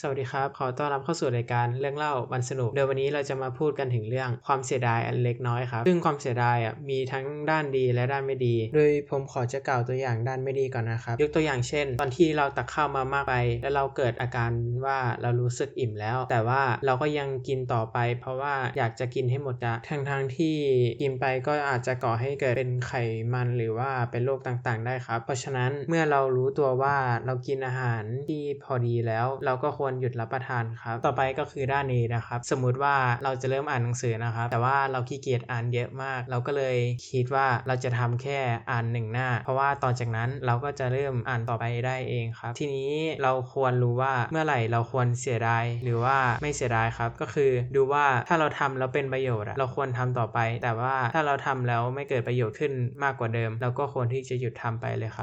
สวัสดีครับ ขอต้อนรับเข้าสู่รายการเรื่องเล่าวันสนุก โดยวันนี้เราจะมาพูดกันถึงเรื่องความเสียดายอันเล็กน้อยครับ ซึ่งความเสียดายอะมีทั้งด้านดีและด้านไม่ดี โดยผมขอจะกล่าวตัวอย่างด้านไม่ดีก่อนนะครับ ยกตัวอย่างเช่น ตอนที่เราตักข้าวมามากไป แล้วเราเกิดอาการว่าเรารู้สึกอิ่มแล้ว แต่ว่าเราก็ยังกินต่อไป เพราะว่าอยากจะกินให้หมดอะทั้งทางที่กินไปก็อาจจะก่อให้เกิดเป็นไขมันหรือว่าเป็นโรคต่างๆ ได้ครับ เพราะฉะนั้นเมื่อเรารู้ตัวว่าเรากินอาหารที่พอดีแล้ว เราก็ควรควรหยุดรับประทานครับ ต่อไปก็คือด้านนี้นะครับ สมมุติว่าเราจะเริ่มอ่านหนังสือนะครับ แต่ว่าเราขี้เกียจอ่านเยอะมาก เราก็เลยคิดว่าเราจะทำแค่อ่านหนึ่งหน้า เพราะว่าต่อจากนั้นเราก็จะเริ่มอ่านต่อไปได้เองครับ ทีนี้เราควรรู้ว่าเมื่อไหร่เราควรเสียดายหรือว่าไม่เสียดายครับ ก็คือดูว่าถ้าเราทำแล้วเป็นประโยชน์เราควรทำต่อไป แต่ว่าถ้าเราทำแล้วไม่เกิดประโยชน์ขึ้นมากกว่าเดิม เราก็ควรที่จะหยุดทำไปเลยครับ